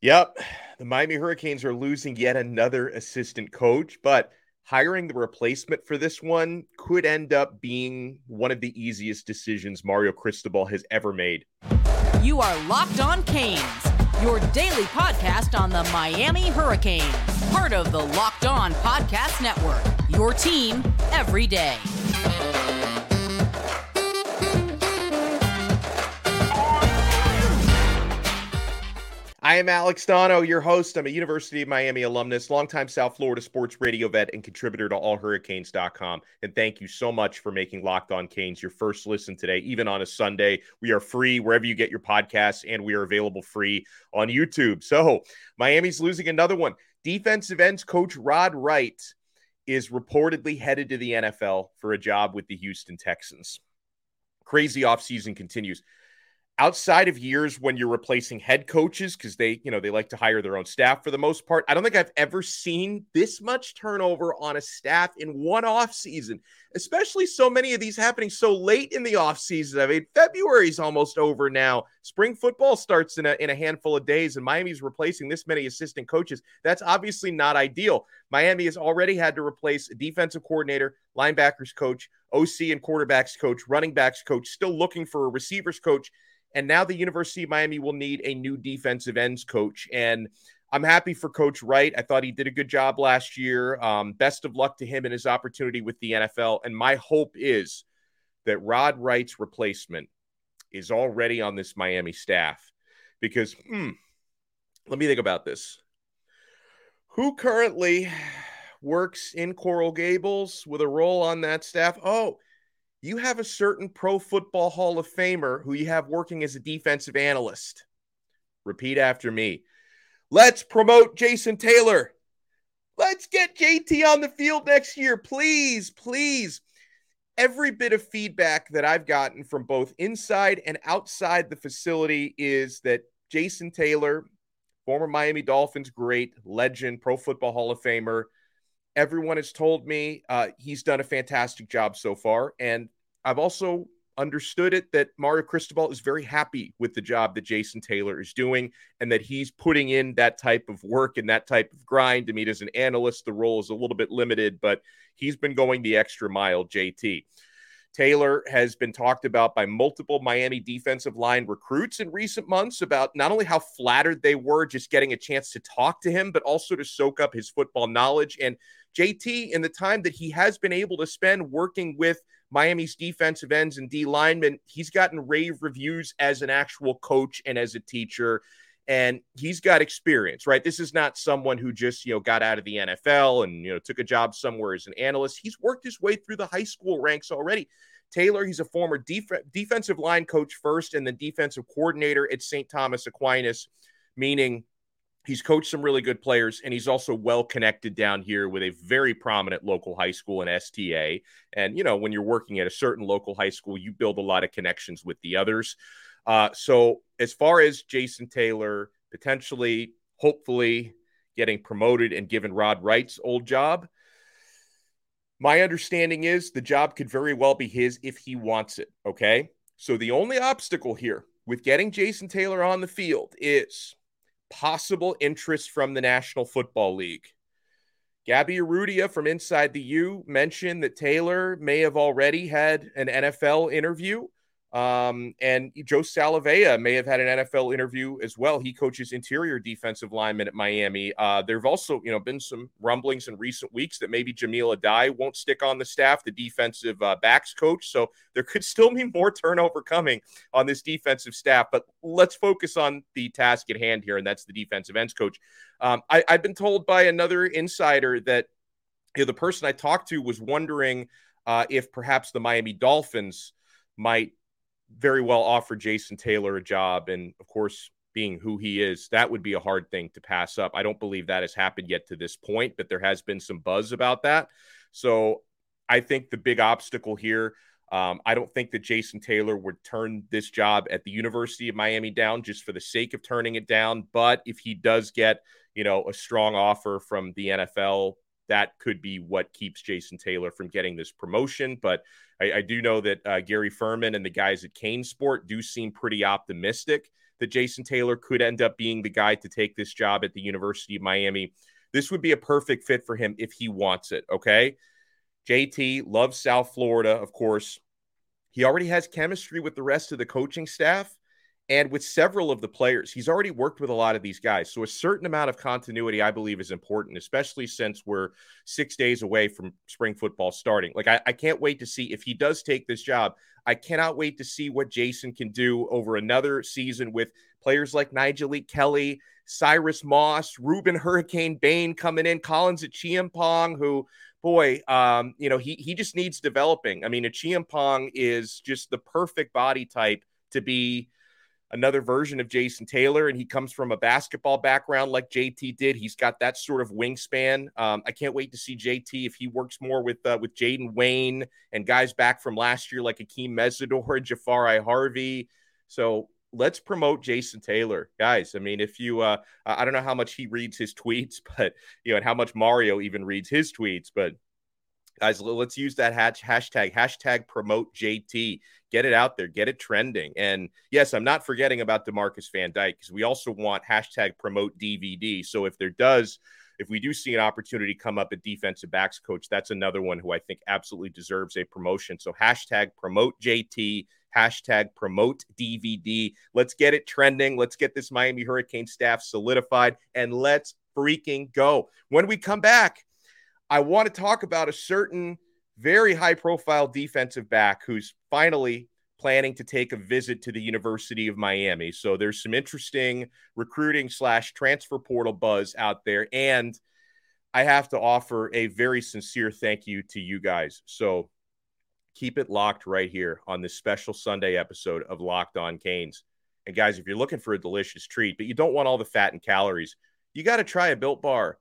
Yep. The Miami Hurricanes are losing yet another assistant coach, but hiring the replacement for this one could end up being one of the easiest decisions Mario Cristobal has ever made. You are Locked On Canes, your daily podcast on the Miami Hurricanes, part of the Locked On Podcast Network, your team every day. I am Alex Donno, your host. I'm a University of Miami alumnus, longtime South Florida sports radio vet, and contributor to allhurricanes.com. And thank you so much for making Locked On Canes your first listen today, even on a Sunday. We are free wherever you get your podcasts, and we are available free on YouTube. So Miami's losing another one. Defensive ends coach Rod Wright is reportedly headed to the NFL for a job with the Houston Texans. Crazy offseason continues outside of years when you're replacing head coaches because they you know they like to hire their own staff for the most part i don't think i've ever seen this much turnover on a staff in one off season especially so many of these happening so late in the off season. I mean february's almost over now. Spring football starts in a, in a handful of days and miami's replacing this many assistant coaches. That's obviously not ideal. Miami has already had to replace a defensive coordinator linebackers coach oc and quarterbacks coach running backs coach still looking for a receivers coach and now the University of Miami will need a new defensive ends coach. And I'm happy for Coach Wright. I thought he did a good job last year. Um, best of luck to him in his opportunity with the NFL. And my hope is that Rod Wright's replacement is already on this Miami staff. Because, hmm, let me think about this. Who currently works in Coral Gables with a role on that staff? Oh, you have a certain pro football Hall of Famer who you have working as a defensive analyst. Repeat after me. Let's promote Jason Taylor. Let's get JT on the field next year. Please, please. Every bit of feedback that I've gotten from both inside and outside the facility is that Jason Taylor, former Miami Dolphins great, legend, Pro Football Hall of Famer, Everyone has told me uh, he's done a fantastic job so far. And I've also understood it that Mario Cristobal is very happy with the job that Jason Taylor is doing and that he's putting in that type of work and that type of grind. I mean, as an analyst, the role is a little bit limited, but he's been going the extra mile, JT. Taylor has been talked about by multiple Miami defensive line recruits in recent months about not only how flattered they were just getting a chance to talk to him, but also to soak up his football knowledge. And JT, in the time that he has been able to spend working with Miami's defensive ends and D linemen, he's gotten rave reviews as an actual coach and as a teacher. And he's got experience, right? This is not someone who just, you know, got out of the NFL and, you know, took a job somewhere as an analyst. He's worked his way through the high school ranks already. Taylor, he's a former def- defensive line coach first and then defensive coordinator at St. Thomas Aquinas, meaning He's coached some really good players, and he's also well connected down here with a very prominent local high school in STA. And, you know, when you're working at a certain local high school, you build a lot of connections with the others. Uh, so, as far as Jason Taylor potentially, hopefully getting promoted and given Rod Wright's old job, my understanding is the job could very well be his if he wants it. Okay. So, the only obstacle here with getting Jason Taylor on the field is possible interest from the National Football League. Gaby Urrutia from Inside the U mentioned that Taylor may have already had an NFL interview. Um, and Joe Salavea may have had an NFL interview as well. He coaches interior defensive linemen at Miami. Uh, there have also, you know, been some rumblings in recent weeks that maybe Jahmile Addae won't stick on the staff, the defensive uh, backs coach. So there could still be more turnover coming on this defensive staff. But let's focus on the task at hand here, and that's the defensive ends coach. Um, I, I've been told by another insider that you know, the person I talked to was wondering uh, if perhaps the Miami Dolphins might very well offer Jason Taylor a job. And of course, being who he is, that would be a hard thing to pass up. I don't believe that has happened yet to this point, but there has been some buzz about that. So I think the big obstacle here, um, I don't think that Jason Taylor would turn this job at the University of Miami down just for the sake of turning it down. But if he does get, you know, a strong offer from the NFL, that could be what keeps Jason Taylor from getting this promotion. But I, I do know that uh, Gary Ferman and the guys at CaneSport do seem pretty optimistic that Jason Taylor could end up being the guy to take this job at the University of Miami. This would be a perfect fit for him if he wants it. Okay. JT loves South Florida, of course. He already has chemistry with the rest of the coaching staff and with several of the players. He's already worked with a lot of these guys. So a certain amount of continuity, I believe, is important, especially since we're six days away from spring football starting. Like, I, I, can't wait to see if he does take this job. I cannot wait to see what Jason can do over another season with players like Nyjalik Kelly, Cyrus Moss, Rueben Hurricane Bain coming in, Collins Acheampong, who boy, um, you know, he he just needs developing. I mean, Acheampong is just the perfect body type to be another version of Jason Taylor, and he comes from a basketball background like JT did. He's got that sort of wingspan. Um, I can't wait to see JT if he works more with uh, with Jaden Wayne and guys back from last year like Akeem Mesidor, Jahfari Harvey. So let's promote Jason Taylor, guys. I mean, if you, uh, I don't know how much he reads his tweets, but you know, and how much Mario even reads his tweets, but guys, let's use that hash, hashtag, hashtag promote JT. Get it out there, get it trending. And yes, I'm not forgetting about Demarcus Van Dyke because we also want hashtag promote DVD. So if there does, if we do see an opportunity come up at defensive backs coach, that's another one who I think absolutely deserves a promotion. So hashtag promote JT, hashtag promote DVD. Let's get it trending. Let's get this Miami Hurricane staff solidified and let's freaking go. When we come back, I want to talk about a certain very high profile defensive back who's finally planning to take a visit to the University of Miami. So there's some interesting recruiting slash transfer portal buzz out there. And I have to offer a very sincere thank you to you guys. So keep it locked right here on this special Sunday episode of Locked On Canes. And guys, if you're looking for a delicious treat, but you don't want all the fat and calories, you got to try a built bar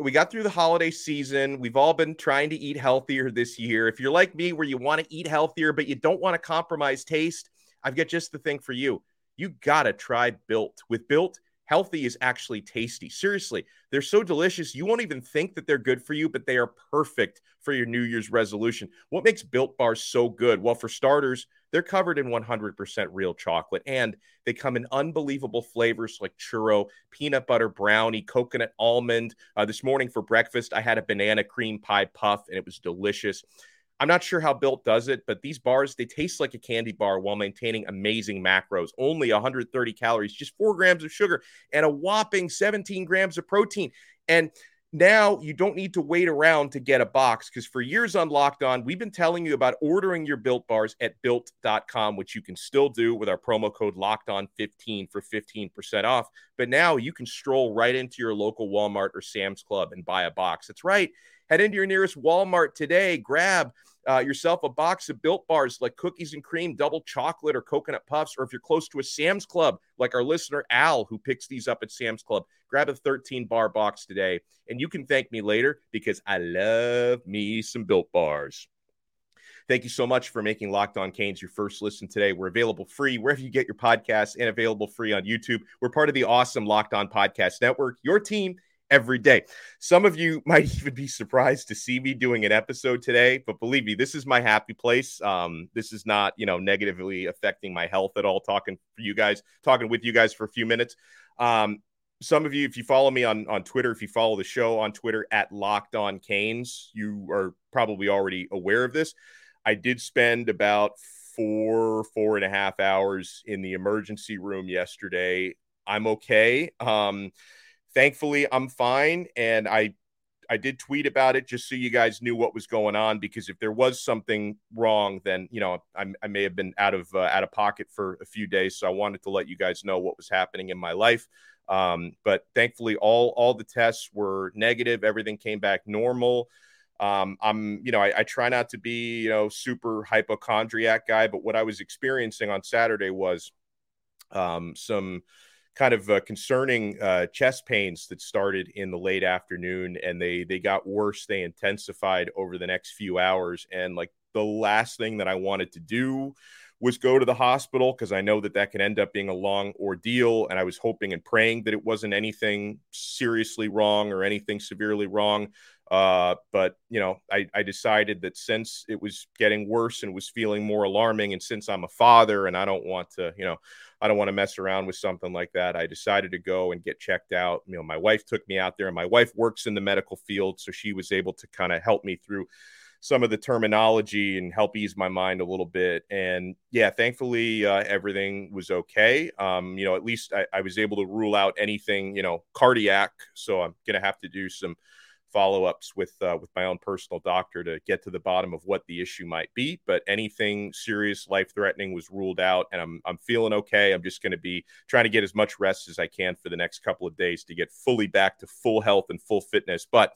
we got through the holiday season. We've all been trying to eat healthier this year. If you're like me, where you want to eat healthier, but you don't want to compromise taste, I've got just the thing for you. You got to try Built. With Built, healthy is actually tasty. Seriously, they're so delicious. You won't even think that they're good for you, but they are perfect for your New Year's resolution. What makes Built Bars so good? Well, for starters, they're covered in 100% real chocolate and they come in unbelievable flavors like churro, peanut butter brownie, coconut almond. Uh, this morning for breakfast, I had a banana cream pie puff and it was delicious. I'm not sure how Built does it, but these bars, they taste like a candy bar while maintaining amazing macros. Only 130 calories, just four grams of sugar, and a whopping 17 grams of protein. And now you don't need to wait around to get a box because for years on Locked On, we've been telling you about ordering your built bars at built.com, which you can still do with our promo code Locked On 15 for 15% off. But now you can stroll right into your local Walmart or Sam's Club and buy a box. That's right. Head into your nearest Walmart today, grab uh, yourself a box of built bars like cookies and cream, double chocolate, or coconut puffs. Or if you're close to a Sam's Club, like our listener Al, who picks these up at Sam's Club, grab a 13 bar box today. And you can thank me later because I love me some built bars. Thank you so much for making Locked On Canes your first listen today. We're available free wherever you get your podcasts and available free on YouTube. We're part of the awesome Locked On Podcast Network, your team every day. Some of you might even be surprised to see me doing an episode today, but believe me, this is my happy place. Um, this is not, you know, negatively affecting my health at all. Talking for you guys, talking with you guys for a few minutes. Um, some of you, if you follow me on on Twitter, if you follow the show on Twitter at Locked On Canes, you are probably already aware of this. I did spend about four four and a half hours in the emergency room yesterday. I'm okay. Um, thankfully i'm fine and i i did tweet about it just so you guys knew what was going on because if there was something wrong then you know i, I may have been out of uh, out of pocket for a few days so i wanted to let you guys know what was happening in my life. Um, but thankfully all all the tests were negative everything came back normal. Um, i'm you know I, I try not to be you know super hypochondriac guy but what i was experiencing on saturday was um, some kind of uh, concerning uh, chest pains that started in the late afternoon and they they got worse they intensified over the next few hours and like the last thing that i wanted to do was go to the hospital because i know that that can end up being a long ordeal and i was hoping and praying that it wasn't anything seriously wrong or anything severely wrong Uh, but you know, I, I decided that since it was getting worse and was feeling more alarming, and since I'm a father and I don't want to, you know, I don't want to mess around with something like that, I decided to go and get checked out. You know, my wife took me out there, and my wife works in the medical field, so she was able to kind of help me through some of the terminology and help ease my mind a little bit. And yeah, thankfully uh, everything was okay. Um, you know, at least I, I, was able to rule out anything, you know, cardiac. So I'm gonna have to do some follow-ups with uh, with my own personal doctor to get to the bottom of what the issue might be. But anything serious, life-threatening was ruled out, and I'm I'm feeling okay. I'm just going to be trying to get as much rest as I can for the next couple of days to get fully back to full health and full fitness. But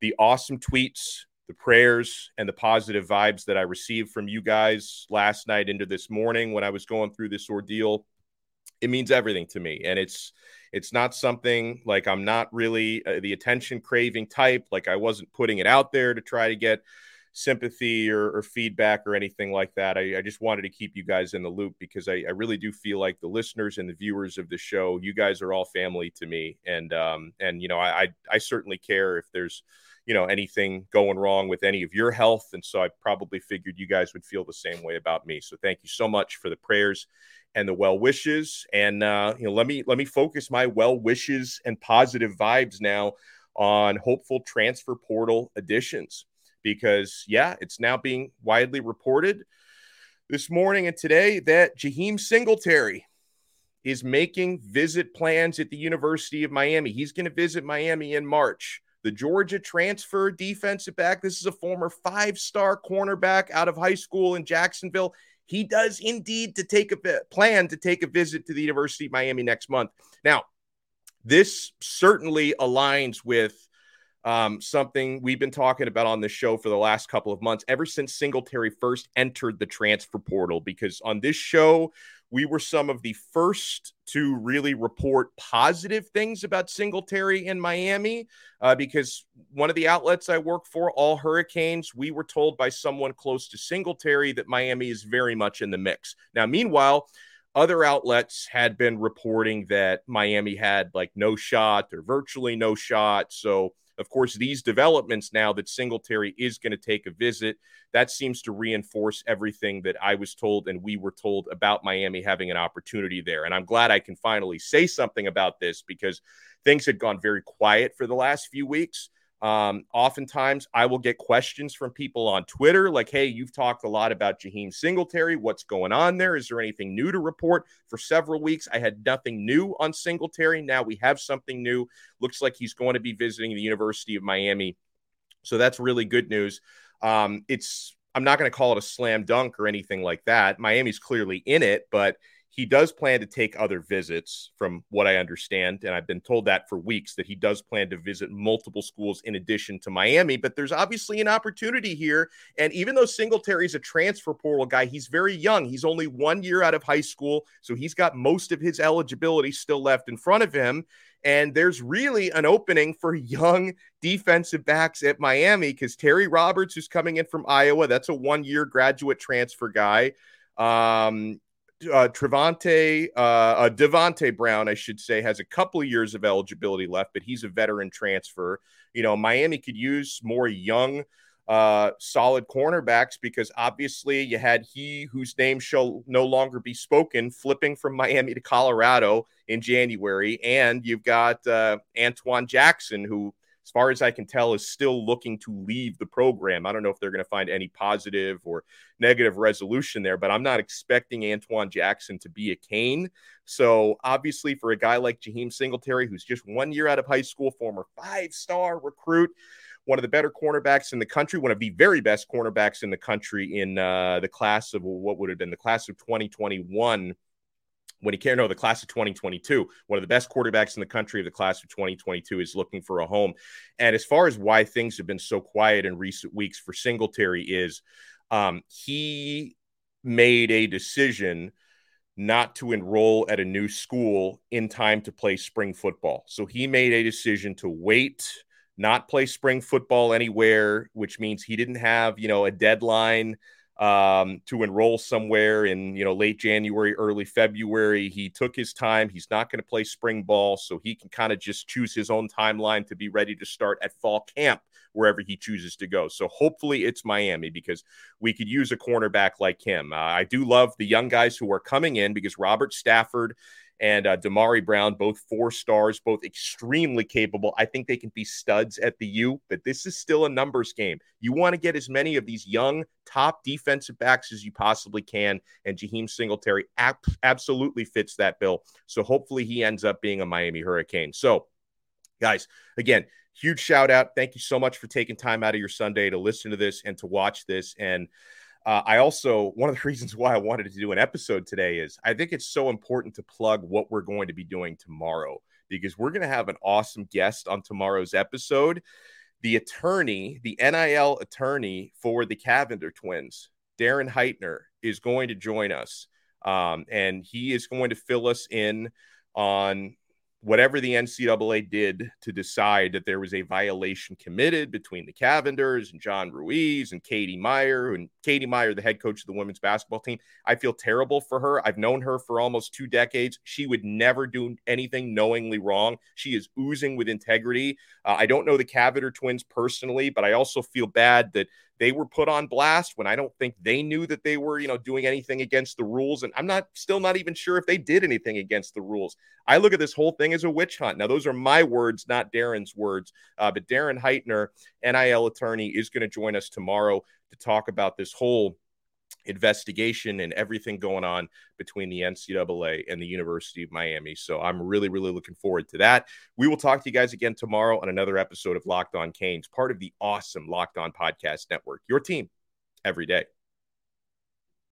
the awesome tweets the prayers and the positive vibes that I received from you guys last night into this morning when I was going through this ordeal. It means everything to me. And it's, it's not something like I'm not really uh, the attention craving type. Like I wasn't putting it out there to try to get sympathy or, or feedback or anything like that. I, I, just wanted to keep you guys in the loop because I, I, really do feel like the listeners and the viewers of the show, you guys are all family to me. And, um, and, you know, I, I, I certainly care if there's, you know anything going wrong with any of your health and so i probably figured you guys would feel the same way about me so thank you so much for the prayers and the well wishes and uh, you know let me let me focus my well wishes and positive vibes now on hopeful transfer portal additions because yeah it's now being widely reported this morning and today that Jaheim Singletary is making visit plans at the University of Miami. He's going to visit Miami in March the Georgia transfer defensive back. This is a former five star cornerback out of high school in Jacksonville. He does indeed to take a plan to take a visit to the University of Miami next month. Now, this certainly aligns with um, something we've been talking about on the show for the last couple of months, ever since Singletary first entered the transfer portal. Because on this show, we were some of the first to really report positive things about Singletary in Miami uh, because one of the outlets I work for, All Hurricanes, we were told by someone close to Singletary that Miami is very much in the mix. Now, meanwhile, other outlets had been reporting that Miami had like no shot or virtually no shot. So of course, these developments now that Singletary is going to take a visit, that seems to reinforce everything that I was told and we were told about Miami having an opportunity there. And I'm glad I can finally say something about this because things had gone very quiet for the last few weeks. Um, oftentimes, I will get questions from people on Twitter like, hey, you've talked a lot about Jaheim Singletary. What's going on there? Is there anything new to report? For several weeks, I had nothing new on Singletary. Now we have something new. Looks like he's going to be visiting the University of Miami. So that's really good news. Um, it's I'm not going to call it a slam dunk or anything like that. Miami's clearly in it, but he does plan to take other visits, from what I understand. And I've been told that for weeks that he does plan to visit multiple schools in addition to Miami. But there's obviously an opportunity here. And even though Singletary's a transfer portal guy, he's very young. He's only one year out of high school. So he's got most of his eligibility still left in front of him. And there's really an opening for young defensive backs at Miami because Terry Roberts, who's coming in from Iowa, that's a one year graduate transfer guy. Um, uh, Trevante, uh, uh, Davonte Brown, I should say, has a couple of years of eligibility left, but he's a veteran transfer. You know, Miami could use more young, uh, solid cornerbacks because obviously you had he whose name shall no longer be spoken flipping from Miami to Colorado in January, and you've got uh, Antwuan Jackson who as far as I can tell, is still looking to leave the program. I don't know if they're going to find any positive or negative resolution there, but I'm not expecting Antoine Jackson to be a Cane. So obviously, for a guy like Jaheim Singletary, who's just one year out of high school, former five-star recruit, one of the better cornerbacks in the country, one of the very best cornerbacks in the country in uh, the class of what would have been the class of 2021 when he can't know the class of 2022, one of the best quarterbacks in the country of the class of 2022 is looking for a home. And as far as why things have been so quiet in recent weeks for Singletary is um, he made a decision not to enroll at a new school in time to play spring football. So he made a decision to wait, not play spring football anywhere, which means he didn't have, you know, a deadline um, to enroll somewhere in you know late January, early February. He took his time. He's not going to play spring ball, so he can kind of just choose his own timeline to be ready to start at fall camp wherever he chooses to go. So hopefully it's Miami because we could use a cornerback like him. Uh, I do love the young guys who are coming in because Robert Stafford and uh, Damari Brown, both four stars, both extremely capable. I think they can be studs at the U, but this is still a numbers game. You want to get as many of these young top defensive backs as you possibly can, and Jaheim Singletary ab- absolutely fits that bill. So hopefully he ends up being a Miami Hurricane. So, guys, again, huge shout out. Thank you so much for taking time out of your Sunday to listen to this and to watch this. And uh, I also, one of the reasons why I wanted to do an episode today is I think it's so important to plug what we're going to be doing tomorrow because we're going to have an awesome guest on tomorrow's episode. The attorney, the NIL attorney for the Cavender twins, Darren Heitner, is going to join us. Um, and he is going to fill us in on whatever the NCAA did to decide that there was a violation committed between the Cavenders and John Ruiz and Katie Meier and Katie Meier, the head coach of the women's basketball team. I feel terrible for her. I've known her for almost two decades. She would never do anything knowingly wrong. She is oozing with integrity. Uh, I don't know the Cavender twins personally, but I also feel bad that they were put on blast when I don't think they knew that they were, you know, doing anything against the rules. And I'm not still not even sure if they did anything against the rules. I look at this whole thing as a witch hunt. Now, those are my words, not Darren's words. Uh, but Darren Heitner, NIL attorney, is going to join us tomorrow to talk about this whole investigation and everything going on between the NCAA and the University of Miami. So I'm really, really looking forward to that. We will talk to you guys again tomorrow on another episode of Locked On Canes, part of the awesome Locked On Podcast Network. Your team every day.